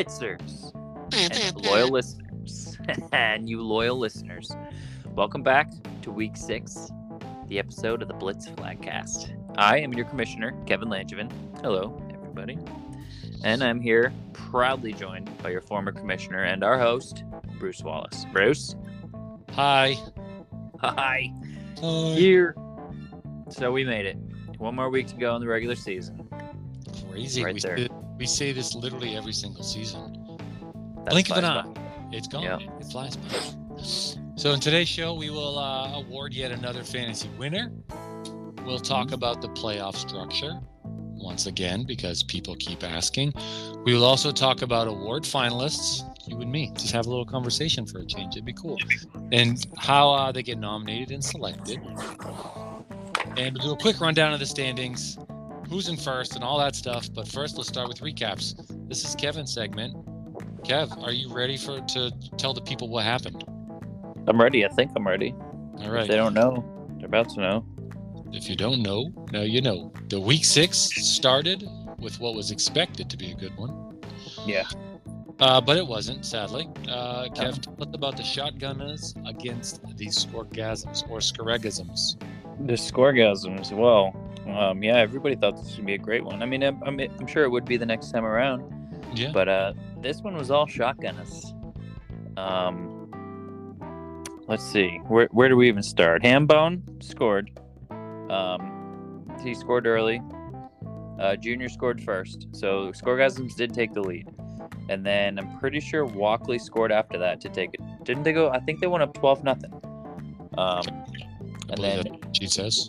Hello, Blitzers and loyal listeners, and you loyal listeners. Welcome back to week six, the episode of the Blitz Flagcast. I am your commissioner, Kevin Langevin. Hello, everybody. And I'm here proudly joined by your former commissioner and our host, Bruce Wallace. Bruce, Hi. hi. Hi. Here. So we made it. One more week to go in the regular season. Crazy. Right we, there. Say, we say this literally every single season. That Blink of an eye. It's gone. Yeah. It flies by. So in today's show, we will uh, award yet another fantasy winner. We'll talk about the playoff structure once again because people keep asking. We will also talk about award finalists, you and me. Just have a little conversation for a change. It'd be cool. And how uh, they get nominated and selected. And we'll do a quick rundown of the standings, who's in first, and all that stuff. But first, let's start with recaps. This is Kevin's segment. Kev, are you ready for to tell the people what happened? I'm ready. I think I'm ready. All If they don't know, they're about to know. If you don't know, now you know. The week six started with what was expected to be a good one, Yeah. uh, but it wasn't, sadly. Uh, Kev, tell us about the shotgunners against the scorgasms or scoregasms. The Scorgasms, Well, um, yeah, everybody thought this would be a great one. I mean, I'm, I'm, I'm sure it would be the next time around, Yeah. but uh, this one was all shotgunners. Um, let's see. Where, where do we even start? Hambone scored. Um, he scored early. Uh, Junior scored first, so Scoregasms did take the lead, and then I'm pretty sure Walkley scored after that to take it. Didn't they go? I think they went up twelve nothing. Um, and then she says.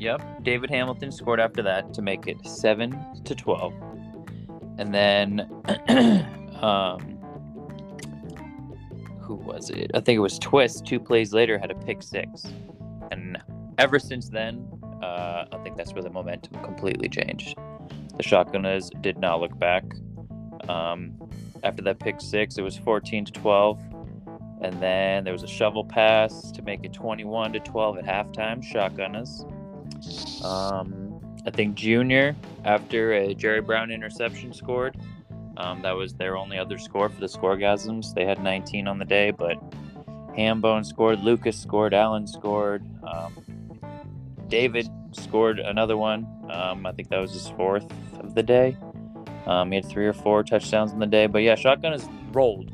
Yep, David Hamilton scored after that to make it seven to twelve, and then um, who was it? I think it was Twist. Two plays later, had a pick six, and ever since then, uh, I think that's where the momentum completely changed. The Shotgunners did not look back. Um, after that pick six, it was fourteen to twelve. And then there was a shovel pass to make it 21 to 12 at halftime. Shotgunners. Um, I think Junior, after a Jerry Brown interception, scored. Um, that was their only other score for the Scoregasms. They had 19 on the day, but Hambone scored, Lucas scored, Allen scored, um, David scored another one. Um, I think that was his fourth of the day. Um, he had three or four touchdowns in the day, but yeah, Shotgun has rolled.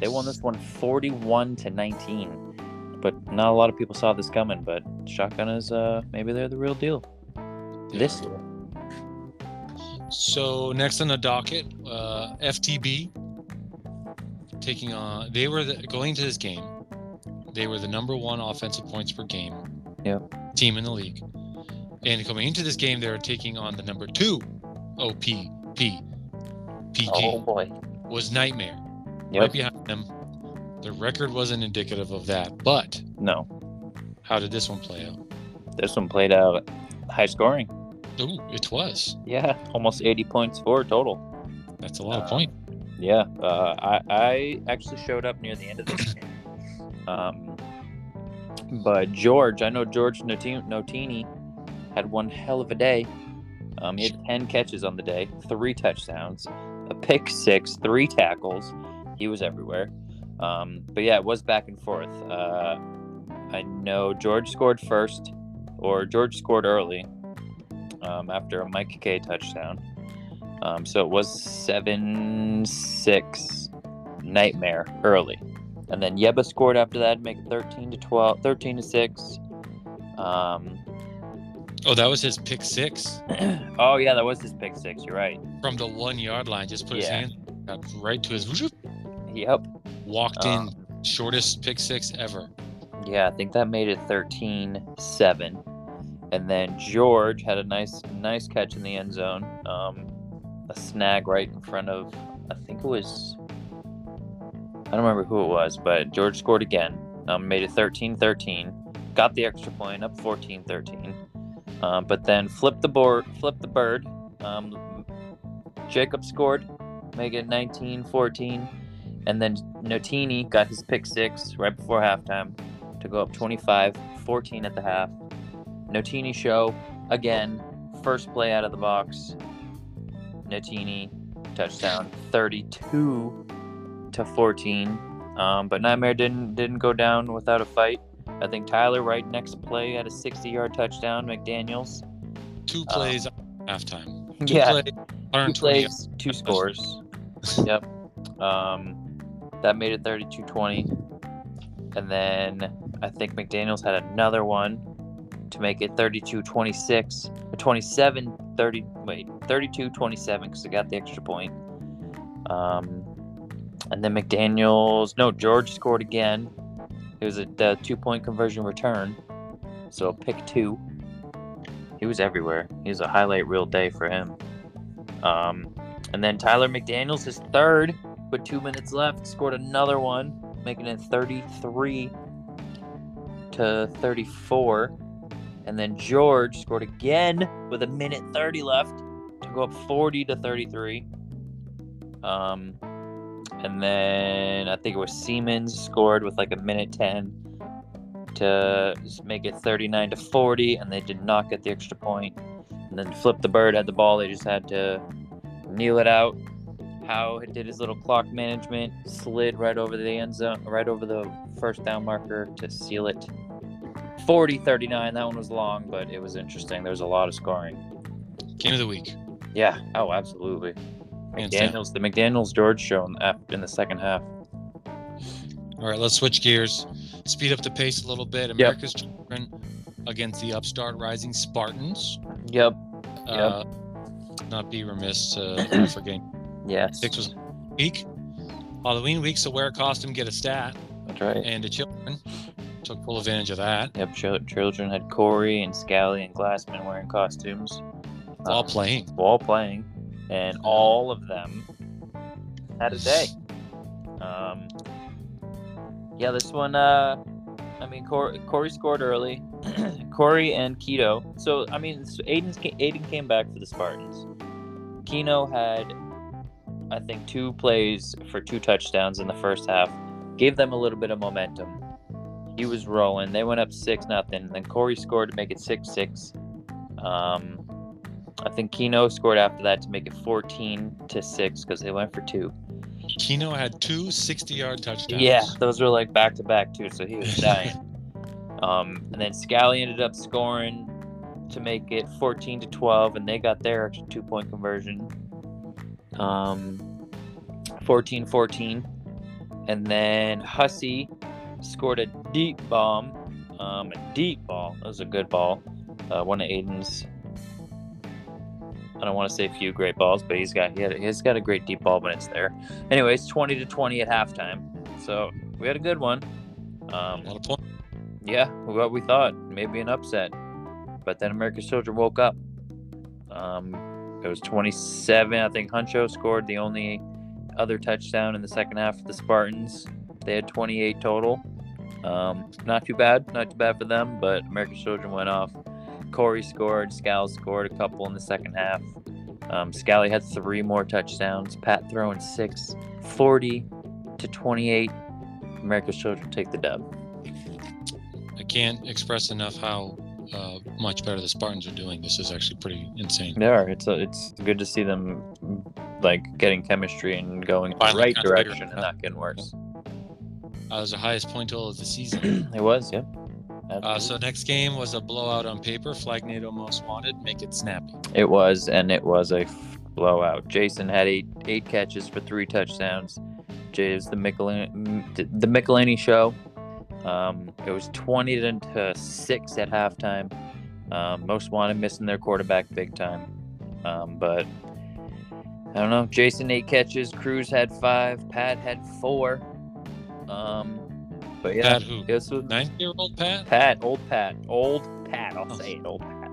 They won this one 41 to 19 but not a lot of people saw this coming. But Shotgun is uh maybe they're the real deal this year. So next on the docket, uh, FTB taking on. They were the, going to this game. They were the number one offensive points per game Yep. team in the league, and coming into this game, they were taking on the number two OPP, P PG Oh boy. was Nightmare Yep. right behind them. The record wasn't indicative of that, but No, how did this one play out? this one played out high scoring. Ooh, it was. Yeah, almost 80 points for total. That's a lot of Uh, point. Yeah, uh, I I actually showed up near the end of this game. Um, but George, I know George Noti- Notini had one hell of a day. Um, he had 10 catches on the day, three touchdowns, a pick six, three tackles. He was everywhere. Um, but yeah, it was back and forth. Uh, I know George scored first, or George scored early um, after a Mike K touchdown. Um, so it was 7 6 Nightmare early. And then Yeba scored after that make it 13 to 12, 13 to 6. Um, Oh, that was his pick six oh, yeah, that was his pick six. You're right. from the one yard line. Just put his hand right to his whoop, Yep. Walked Um, in shortest pick six ever. Yeah, I think that made it 13 7. And then George had a nice nice catch in the end zone. Um, a snag right in front of, I think it was, I don't remember who it was, but George scored again. Um, made it 13 13. Got the extra point up 14 13. Um, but then flipped the board, flipped the bird. Um, Jacob scored, make it 19 14. And then Notini got his pick six right before halftime to go up 25 14 at the half. Notini show again, first play out of the box. Notini touchdown, 32 to 14. Um, but Nightmare didn't didn't go down without a fight. I think Tyler Wright next play had a 60-yard touchdown. McDaniels Two Uh, plays halftime. Two yeah, plays, two plays, two scores. yep. Um, that made it 32-20. And then I think McDaniels had another one to make it 32-26, 27 30 wait, 32-27 cuz it got the extra point. Um, and then McDaniels no, George scored again. It was a, the two-point conversion return. So pick 2. He was everywhere. He was a highlight reel day for him. Um, and then Tyler McDaniels, his third, with two minutes left, scored another one, making it 33 to 34. And then George scored again with a minute 30 left to go up 40 to 33. Um, and then I think it was Siemens scored with like a minute 10 to make it 39 to 40, and they did not get the extra point. And then Flip the Bird had the ball, they just had to kneel it out. Howe did his little clock management, slid right over the end zone, right over the first down marker to seal it. 40 39. That one was long, but it was interesting. There was a lot of scoring. Game of the week. Yeah. Oh, absolutely. McDaniels, the McDaniels George show in, the- in the second half. All right, let's switch gears. Speed up the pace a little bit. America's children against the upstart rising Spartans. Yep. Uh, not be remiss uh, forgetting Yes. six was week. Halloween week, so wear a costume, get a stat, That's right. and the children took full advantage of that. Yep. Chil- children had Corey and Scally and Glassman wearing costumes. All Um, playing. all playing, and all of them had a day. Um, yeah, this one. Uh, I mean, Cor- Corey scored early. Corey and Keno. So I mean, so Aiden came back for the Spartans. Keno had, I think, two plays for two touchdowns in the first half. Gave them a little bit of momentum. He was rolling. They went up six nothing. Then Corey scored to make it six six. Um, I think Keno scored after that to make it 14 to 6 because they went for two. Keno had two 60 yard touchdowns. Yeah, those were like back to back too, so he was dying. um, and then Scally ended up scoring to make it 14 to 12, and they got their extra two point conversion. Um, 14 14. And then Hussey scored a deep bomb, um, a deep ball. That was a good ball. Uh, one of Aiden's I don't want to say few great balls, but he's got he had, he's got a great deep ball when it's there. Anyways, twenty to twenty at halftime. So we had a good one. Um, lot of points. yeah, what we thought, maybe an upset, but then American Soldier woke up. Um, it was twenty-seven. I think Huncho scored the only other touchdown in the second half of the Spartans. They had twenty-eight total. Um, not too bad, not too bad for them, but American Children went off. Corey scored. Scal scored a couple in the second half. Um, Scally had three more touchdowns. Pat throwing six. 40 to 28. America's Children take the dub. I can't express enough how uh, much better the Spartans are doing. This is actually pretty insane. They are. It's a, it's good to see them like getting chemistry and going in the right direction and not getting worse. Uh, it was the highest point total of the season. it was, yeah. Uh, so next game was a blowout on paper. Flag Flagnado most wanted. Make it snappy. It was, and it was a f- blowout. Jason had eight eight catches for three touchdowns. Jay is the Michelin, the Michelini show. Um, it was twenty to- to six at halftime. Um, most wanted missing their quarterback big time, um, but I don't know. Jason eight catches. Cruz had five. Pat had four. Um, but yeah, Pat who? this was Nine-year-old Pat. Pat, old Pat, old Pat. I'll Oh. say it, old Pat.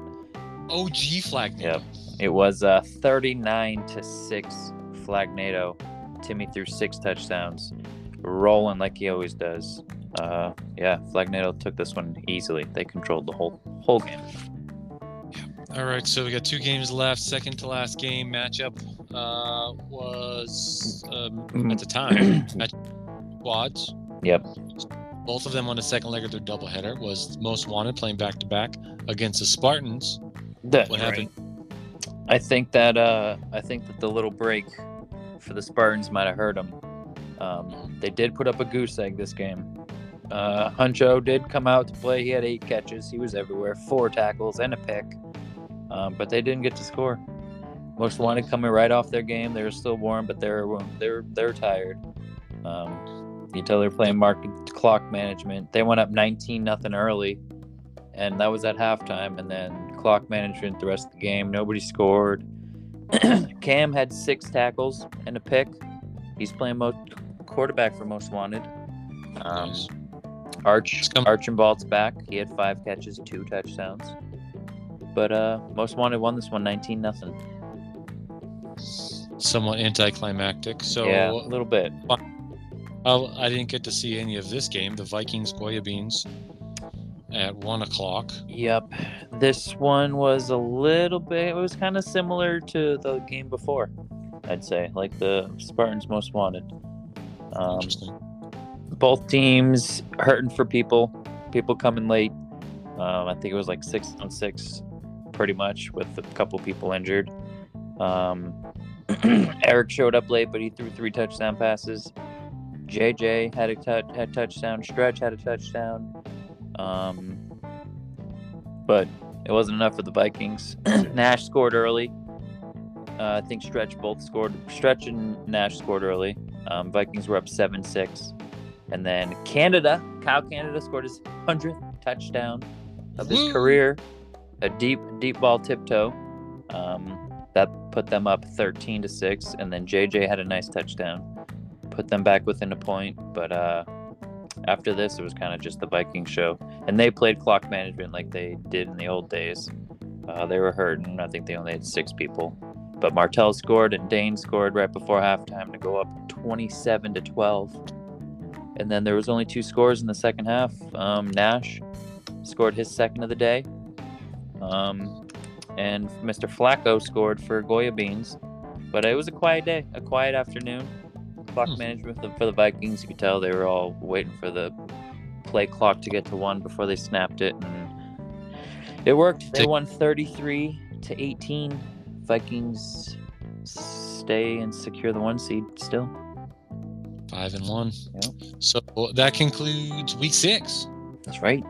OG Flagnado. Yep. It was uh, 39 to 6 Flagnado. Timmy threw six touchdowns, rolling like he always does. Uh, yeah, Flagnado took this one easily. They controlled the whole whole game. All right, so we got two games left. Second to last game matchup uh, was um, at the time match quads. Yep. Both of them on the second leg of their doubleheader was most wanted playing back to back against the Spartans. That's What right. happened? I think that uh, I think that the little break for the Spartans might have hurt them. Um, they did put up a goose egg this game. Uh, Huncho did come out to play. He had eight catches. He was everywhere, four tackles and a pick. Um, but they didn't get to score. Most wanted coming right off their game. They were still warm, but they're they're they're tired. Um, you tell they're playing market clock management. They went up 19 nothing early, and that was at halftime. And then clock management the rest of the game. Nobody scored. Cam had six tackles and a pick. He's playing most quarterback for most wanted. Um. Arch Archambault's back. He had five catches, two touchdowns. But uh, most wanted won this one 19 nothing. Somewhat anticlimactic. So yeah, a little bit. Well, I didn't get to see any of this game. The Vikings Goya Beans at one o'clock. Yep. This one was a little bit. It was kind of similar to the game before. I'd say, like the Spartans most wanted. Um, Interesting. Both teams hurting for people. People coming late. Um, I think it was like six on six, pretty much, with a couple people injured. Um, Eric showed up late, but he threw three touchdown passes. JJ had a had touchdown. Stretch had a touchdown. Um, but it wasn't enough for the Vikings. Nash scored early. Uh, I think Stretch both scored. Stretch and Nash scored early. Um, Vikings were up seven six. And then Canada, Kyle Canada scored his hundredth touchdown of his career. A deep, deep ball tiptoe. Um, that put them up 13 to 6. And then JJ had a nice touchdown. Put them back within a point. But uh, after this, it was kind of just the Viking show. And they played clock management like they did in the old days. Uh, they were hurting. I think they only had six people. But Martell scored and Dane scored right before halftime to go up 27 to 12 and then there was only two scores in the second half. Um, Nash scored his second of the day, um, and Mr. Flacco scored for Goya Beans. But it was a quiet day, a quiet afternoon. Clock Hmm. management for the, Vikings. You could tell they were all waiting for the play clock to get to one before they snapped it, and it worked. They won 33 to 18. Vikings stay and secure the one seed still. Five and one. Yep. So that concludes week six. That's right.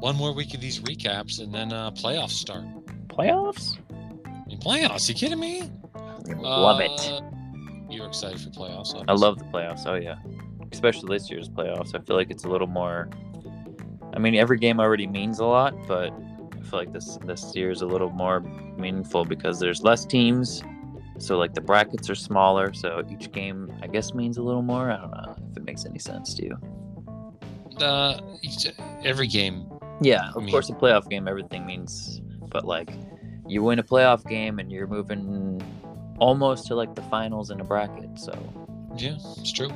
One more week of these recaps, and then uh, playoffs start. Playoffs. I mean, playoffs? You kidding me? Love it. Uh, You're excited for playoffs? I love the playoffs. Oh yeah, especially this year's playoffs. I feel like it's a little more. I mean, every game already means a lot, but I feel like this this year is a little more meaningful because there's less teams. So like the brackets are smaller, so each game I guess means a little more. I don't know if it makes any sense to you. Uh, every game. Yeah, of mean- course, a playoff game everything means, but like you win a playoff game and you're moving almost to like the finals in a bracket. So Yeah, it's true.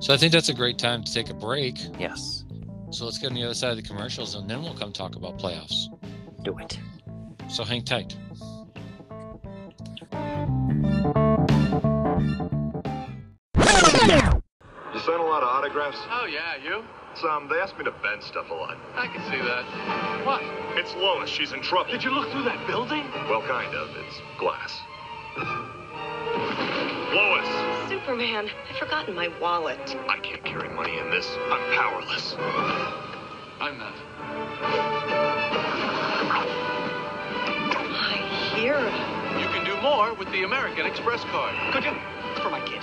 So I think that's a great time to take a break. yes, So let's get on the other side of the commercials, and then we'll come talk about playoffs. do it. So hang tight. Autographs? Oh, yeah, you? Some. They ask me to bend stuff a lot. I can see that. What? It's Lois. She's in trouble. Did you look through that building? Well, kind of. It's glass. Lois! Superman, I've forgotten my wallet. I can't carry money in this. I'm powerless. I'm not. My hero. You can do more with the American Express card. Could you? For my kid.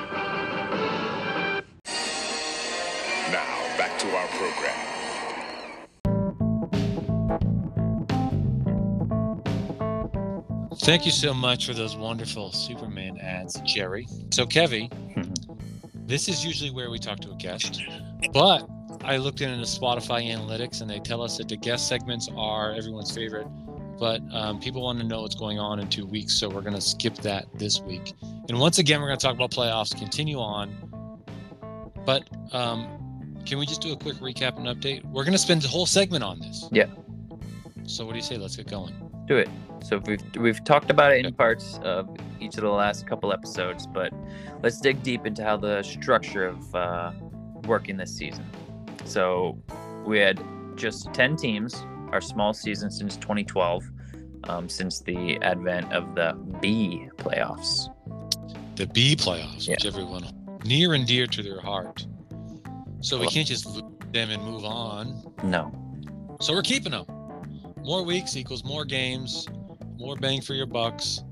Back to our program. Thank you so much for those wonderful Superman ads, Jerry. So, Kevy, this is usually where we talk to a guest, but I looked into Spotify analytics and they tell us that the guest segments are everyone's favorite. But um, people want to know what's going on in two weeks, so we're going to skip that this week. And once again, we're going to talk about playoffs, continue on. But um, can we just do a quick recap and update? We're going to spend the whole segment on this. Yeah. So, what do you say? Let's get going. do it. So we've we've talked about it in parts of each of the last couple episodes, but let's dig deep into how the structure of uh, working this season. So we had just ten teams, our small season since 2012, um, since the advent of the B playoffs. the B playoffs, which everyone near and dear to their heart. So we can't just lose them and move on. No. So we're keeping them. More weeks equals more games, more bang for your bucks.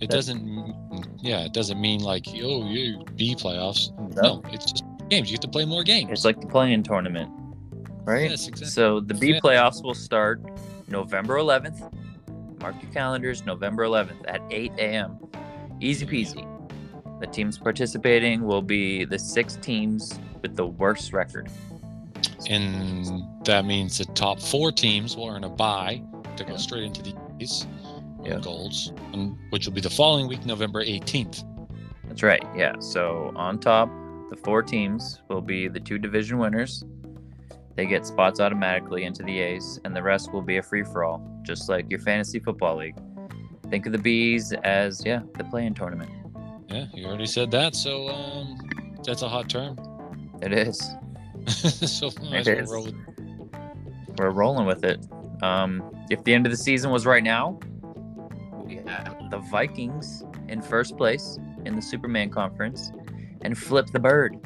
It doesn't, yeah, it doesn't mean like, oh, you B playoffs. No, it's just games. You have to play more games. It's like the play-in tournament, right? Yes, exactly. So the B Yeah. playoffs will start November 11th. Mark your calendars, November 11th at 8 a.m. Easy peasy. The teams participating will be the six teams with the worst record. and that means the top four teams will earn a bye to go Yeah. straight into the East Yeah. goals, which will be the following week, November 18th. That's right. Yeah. So on top, the four teams will be the two division winners. They get spots automatically into the A's, and the rest will be a free for all, just like your fantasy football league. Think of the B's as, yeah, the play-in tournament. Yeah, you already said that, so um, that's a hot term. It is. so as It is. roll We're rolling with it. Um, if the end of the season was right now, we have the Vikings in first place in the Superman Conference, and Flip the Bird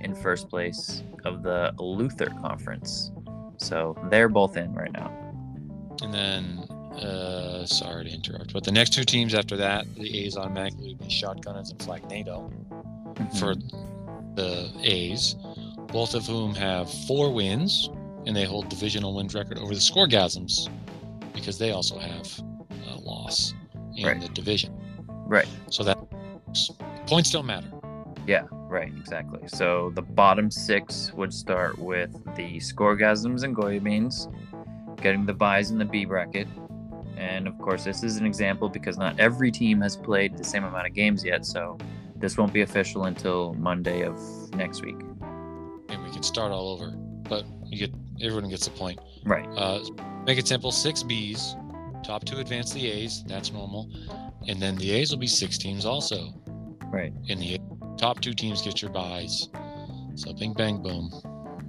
in first place of the Luther Conference. So they're both in right now. And then, uh, sorry to interrupt, but the next two teams after that, the A's automatically would be Shotgunners and Flagnado for the A's, both of whom have four wins, and they hold divisional wins record over the Scorgasms because they also have a loss in Right. the division. right. So that points don't matter. Yeah, right, exactly. So the bottom six would start with the Scorgasms and Goya Beans, getting the buys in the B bracket. And of course, this is an example because not every team has played the same amount of games yet, so this won't be official until Monday of next week. And we can start all over. But you get everyone gets the point. Right. Uh, make it simple: six Bs, top two advance the A's. That's normal, and then the A's will be six teams also. Right. And the top two teams get your buys. So bing bang boom.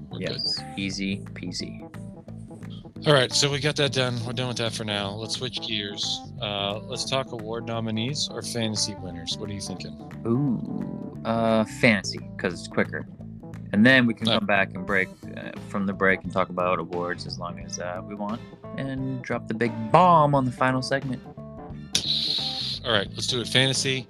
We're yes. Easy peasy. All right, so we got that done. We're done with that for now. Let's switch gears. Uh, let's talk award nominees or fantasy winners. What are you thinking? Ooh, uh, fantasy because it's quicker, and then we can come back and break uh, from the break and talk about awards as long as uh, we want, and drop the big bomb on the final segment. All right, let's do it. Fantasy.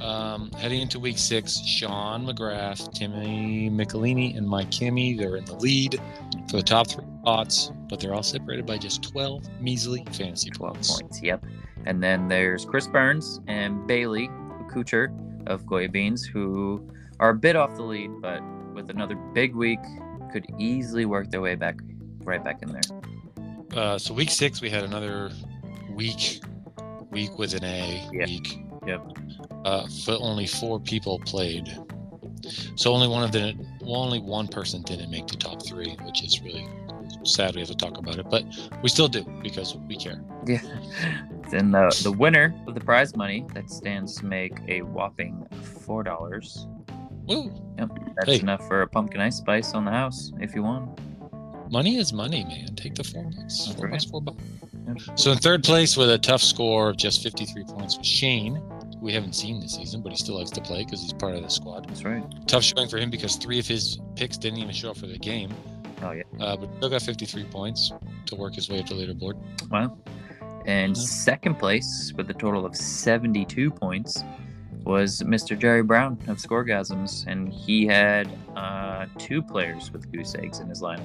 Um, heading into week six, Sean McGrath, Timmy Michelini, and Mike Kimmy, they're in the lead for the top three spots, but they're all separated by just 12 measly fantasy 12 points. points. Yep. And then there's Chris Burns and Bailey Kucher of Goya Beans, who are a bit off the lead, but with another big week, could easily work their way back right back in there. Uh, so week six, we had another week, week with an A Yeah. week. Yep. Uh, but only four people played. So only one of the, well, only one person didn't make the top three, which is really sad. We have to talk about it, but we still do because we care. Yeah. Then the the winner of the prize money that stands to make a whopping four dollars. Woo! Yep. That's Hey. enough for a pumpkin ice spice on the house if you want. Money is money, man. Take the four bucks. Four bucks, four bucks. Yep. So in third place with a tough score of just 53 points was Shane. We haven't seen this season, but he still likes to play because he's part of the squad. That's right. Tough showing for him because three of his picks didn't even show up for the game. Uh, but still got 53 points to work his way up the leaderboard. Wow. And Yeah. second place with a total of 72 points was Mr. Jerry Brown of Scoregasms, and he had uh, two players with goose eggs in his lineup.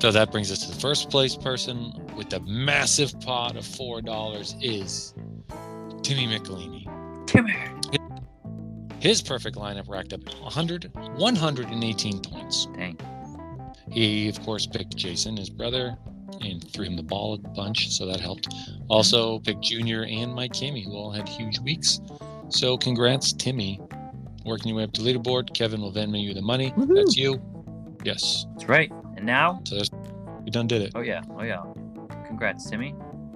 So that brings us to the first place person with the massive pot of four dollars is Timmy Michelini. Timmy. His perfect lineup racked up 100, 118 points. Dang. He, of course, picked Jason, his brother, and threw him the ball a bunch, so that helped. Also picked Junior and Mike Kimmy, who all had huge weeks. So congrats, Timmy. Working your way up to leaderboard. Kevin will Venmo you the money. Woohoo. That's you. Yes. That's right. And now, So there's, we done did it. oh yeah, oh yeah. Congrats, Timmy.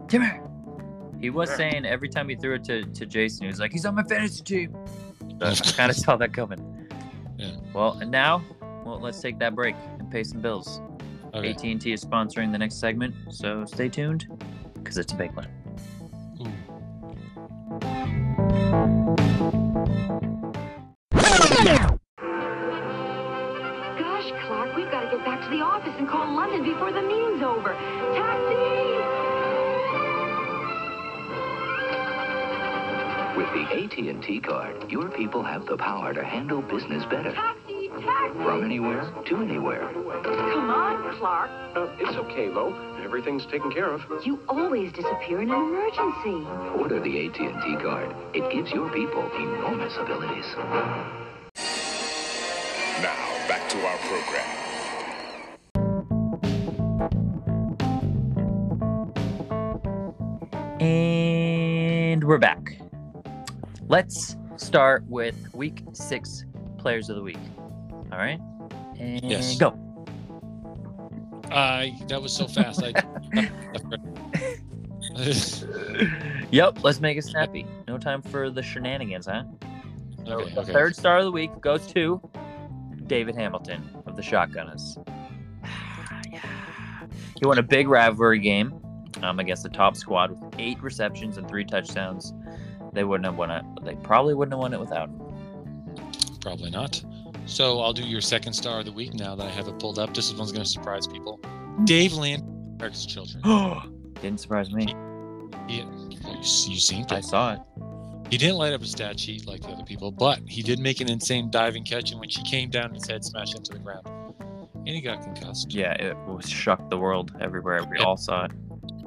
Timmy. He was saying every time he threw it to, to Jason, he was like, he's on my fantasy team. So I kind of saw that coming. Yeah. Well, and now, well, let's take that break and pay some bills. Okay. AT&T is sponsoring the next segment, so stay tuned because it's a big one. Gosh, Clark, we've got to get back to the office and call London before the meeting's over. Taxi! With the AT&T card, your people have the power to handle business better. Taxi! Taxi! From anywhere to anywhere. Come on, Clark. Uh, it's okay, Lo. Everything's taken care of. You always disappear in an emergency. Order the AT&T card. It gives your people enormous abilities. Now, back to our program. And we're back. Let's start with week six players of the week. All right. And Yes. go. Uh, that was so fast. I. Yep. Let's make it snappy. No time for the shenanigans, huh? So okay, the okay. third star of the week goes to David Hamilton of the Shotgunners. He won a big rivalry game um, against the top squad with eight receptions and three touchdowns. They wouldn't have won it. They probably wouldn't have won it without him. Probably not. So I'll do your second star of the week now that I have it pulled up. This one's going to surprise people. Hmm. Dave Land, America's Children. Didn't surprise me. He, well, you, you seen I it. saw it. He didn't light up a stat sheet like the other people, but he did make an insane diving catch, and when she came down, his head smashed into the ground, and he got concussed. Yeah, it was shocked the world everywhere. We Yeah. all saw it.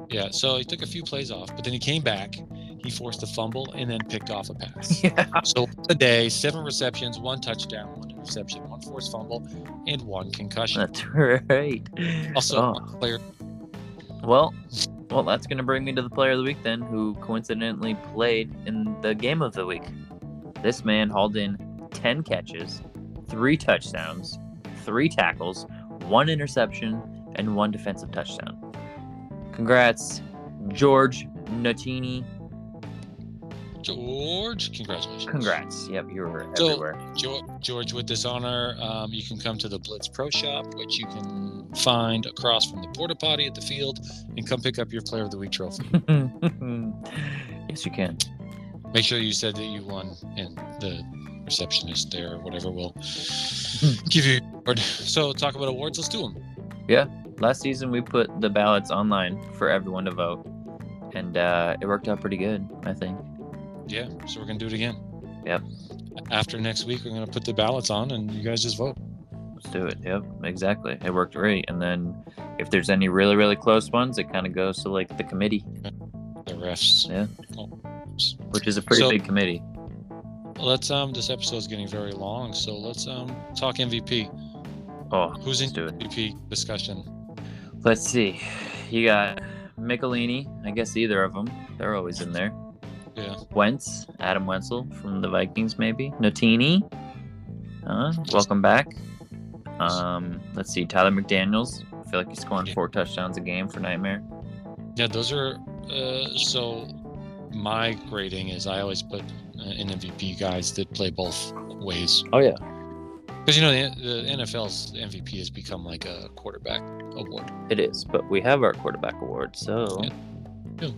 Yeah, so he took a few plays off, but then he came back. He forced a fumble and then picked off a pass. Yeah. so today, seven receptions, one touchdown, one interception, one forced fumble, and one concussion. That's right. Also, Oh. player. Well, well, that's going to bring me to the player of the week then, who coincidentally played in the game of the week. This man hauled in 10 catches, three touchdowns, three tackles, one interception, and one defensive touchdown. Congrats, George Notini. George, congratulations. Congrats. Yep, you were So- everywhere. George, George, with this honor, um, you can come to the Blitz Pro Shop, which you can find across from the porta potty at the field, and come pick up your Player of the Week trophy. yes, you can. Make sure you said that you won, and the receptionist there or whatever will give you award. So, talk about awards. Let's do them. Yeah. Last season, we put the ballots online for everyone to vote, and uh, it worked out pretty good, I think. Yeah, so we're gonna do it again. Yep. After next week, we're gonna put the ballots on, and you guys just vote. Let's do it. Yep, exactly. It worked great. And then if there's any really, really close ones, it kind of goes to like the committee, The refs. Yeah. Oh, which is a pretty So- big committee. Let's um. This episode's getting very long, so let's um talk MVP. Oh, Who's in let's do it. MVP discussion? Let's see. You got Michelini. I guess either of them. They're always in there. Yeah. Wentz, Adam Wenzel from the Vikings, maybe. Notini. Uh, welcome back. Um, let's see. Tyler McDaniels. I feel like he's scoring Yeah. four touchdowns a game for Nightmare. Yeah, those are uh, so. My grading is I always put uh, in MVP guys that play both ways Oh yeah. because you know the, the NFL's MVP has become like a quarterback award. It is, but we have our quarterback award, so Yeah.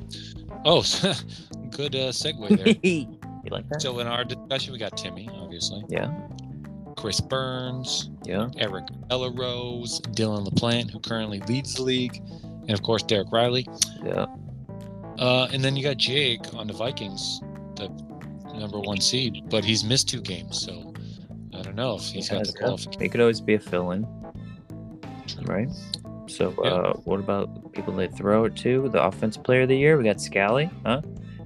Oh, good uh, segue there. you like that? so in our discussion, we got Timmy, obviously, Yeah, Chris Burns, yeah. Eric Ellerose, Dylan LaPlante, who currently leads the league, and of course Derek Riley. Yeah. Uh, and then you got Jake on the Vikings, the number one seed, but he's missed two games, so I don't know if he's got the qualification. He could always be a fill-in, right? So, uh, what about people they throw it to? The offensive player of the year? We got Scally, huh?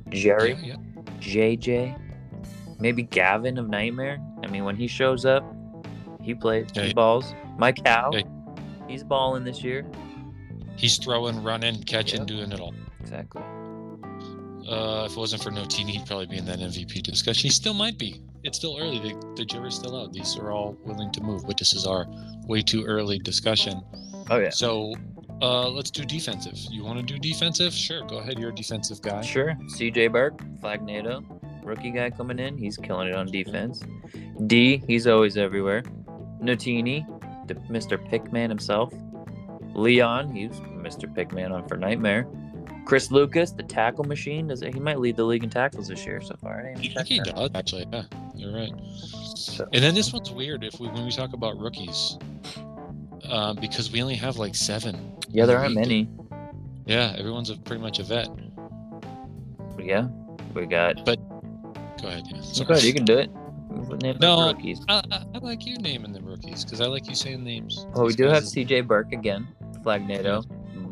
Jerry, Yeah, yeah. JJ, maybe Gavin of Nightmare. I mean, when he shows up, he plays. Yeah, he balls. Mike Howe, he's balling this year. He's throwing, running, catching, Yep. doing it all. Exactly. Uh, if it wasn't for Notini, he'd probably be in that MVP discussion. He still might be. It's still early. The, the jury's still out. These are all willing to move, but this is our way too early discussion. Oh yeah. So uh, let's do defensive. You want to do defensive? Sure, go ahead. You're a defensive guy. Sure. CJ Burke, Flagnado, rookie guy coming in. He's killing it on defense. D, he's always everywhere. Notini, the Mr. Pickman himself. Leon, he's Mr. Pickman on for Nightmare. Chris Lucas, the tackle machine. Does he might lead the league in tackles this year so far? I didn't I even think he does actually. Yeah, you're right. So- And then this one's weird. If we when we talk about rookies, uh, because we only have like seven. Yeah, there aren't many. Yeah, everyone's a, pretty much a vet. Yeah, we got. But Go ahead. Yeah. Go ahead, you can do it. Name No. rookies. I, I, like you naming the rookies because I like you saying names. Well, we do have C.J. Burke again, Flagnado,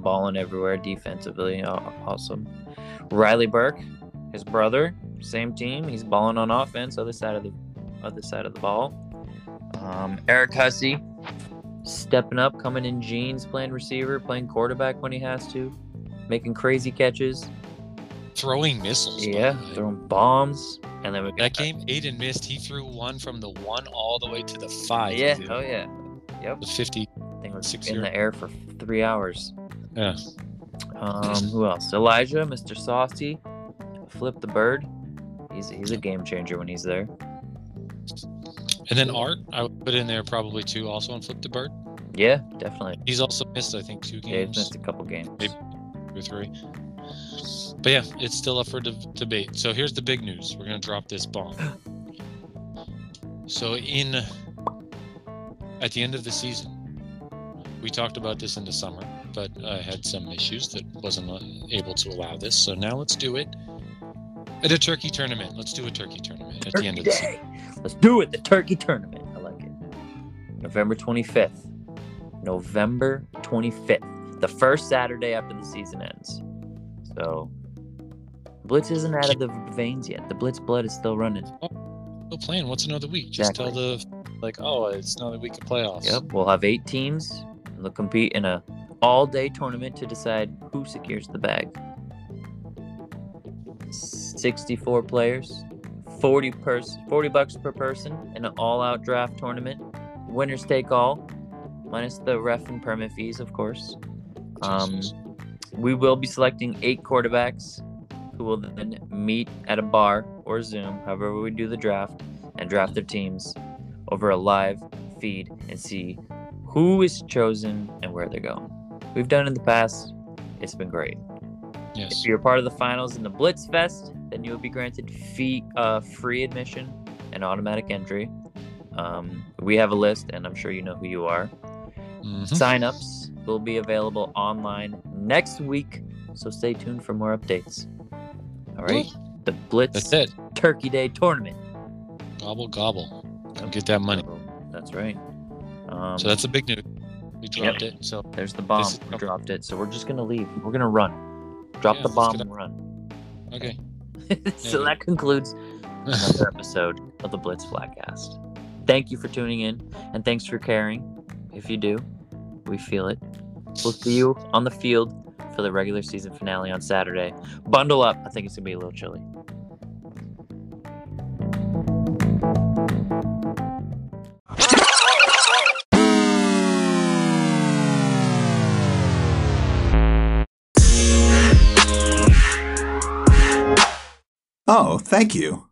balling everywhere defensively. Awesome. Riley Burke, his brother, same team. He's balling on offense, other side of the other side of the ball. Um, Eric Hussey, stepping up, coming in jeans, playing receiver, playing quarterback when he has to, making crazy catches. throwing missiles. Yeah, throwing bombs. And then we got That game, Aiden missed. He threw one from the one all the way to the five. Yeah, dude. oh yeah. Yep. The 50. thing was Six in the air for three hours. Yeah. Um, who else? Elijah, Mr. Saucy, Flip the Bird. He's he's a game changer when he's there. And then Art, I would put in there probably too, also on Flip the Bird. Yeah, definitely. He's also missed, I think, two games. Yeah, he's missed a couple games. Maybe. or three. But yeah, it's still up for de- debate. So here's the big news. We're going to drop this bomb. So in at the end of the season, we talked about this in the summer, but I had some issues that wasn't able to allow this. So now let's do it at a turkey tournament. Let's do a turkey tournament at the end of the season. Let's do it. The turkey tournament. I like it. November 25th. November 25th. The first Saturday after the season ends. So Blitz isn't out of the veins yet. The Blitz blood is still running. Still playing. What's another week? Just tell the like, oh, it's another week of playoffs. Yep, we'll have eight teams. and They'll compete in a all-day tournament to decide who secures the bag. 64 players, 40 pers- 40 bucks per person in an all-out draft tournament. Winners take all, minus the ref and permit fees, of course. Um, we will be selecting eight quarterbacks who will then meet at a bar or Zoom, however we do the draft, and draft their teams over a live feed and see who is chosen and where they're going. We've done it in the past. It's been great. Yes. If you're part of the finals in the Blitz Fest, then you will be granted fee, uh, free admission and automatic entry. Um, we have a list, and I'm sure you know who you are. Mhm. Signups will be available online next week, so stay tuned for more updates. All right, the Blitz That's it. Turkey Day tournament. Gobble gobble. Go get that money. That's right. Um, So that's a big news. We dropped it. So there's the bomb. is- We dropped it, so we're just gonna leave. We're gonna run. Drop Yeah, the bomb and run. okay. so Yeah. that concludes another episode of the Blitz Flagcast. Thank you for tuning in, and thanks for caring. If you do, we feel it. We'll see you on the field for the regular season finale on Saturday. Bundle up. I think it's gonna be a little chilly. Oh, thank you.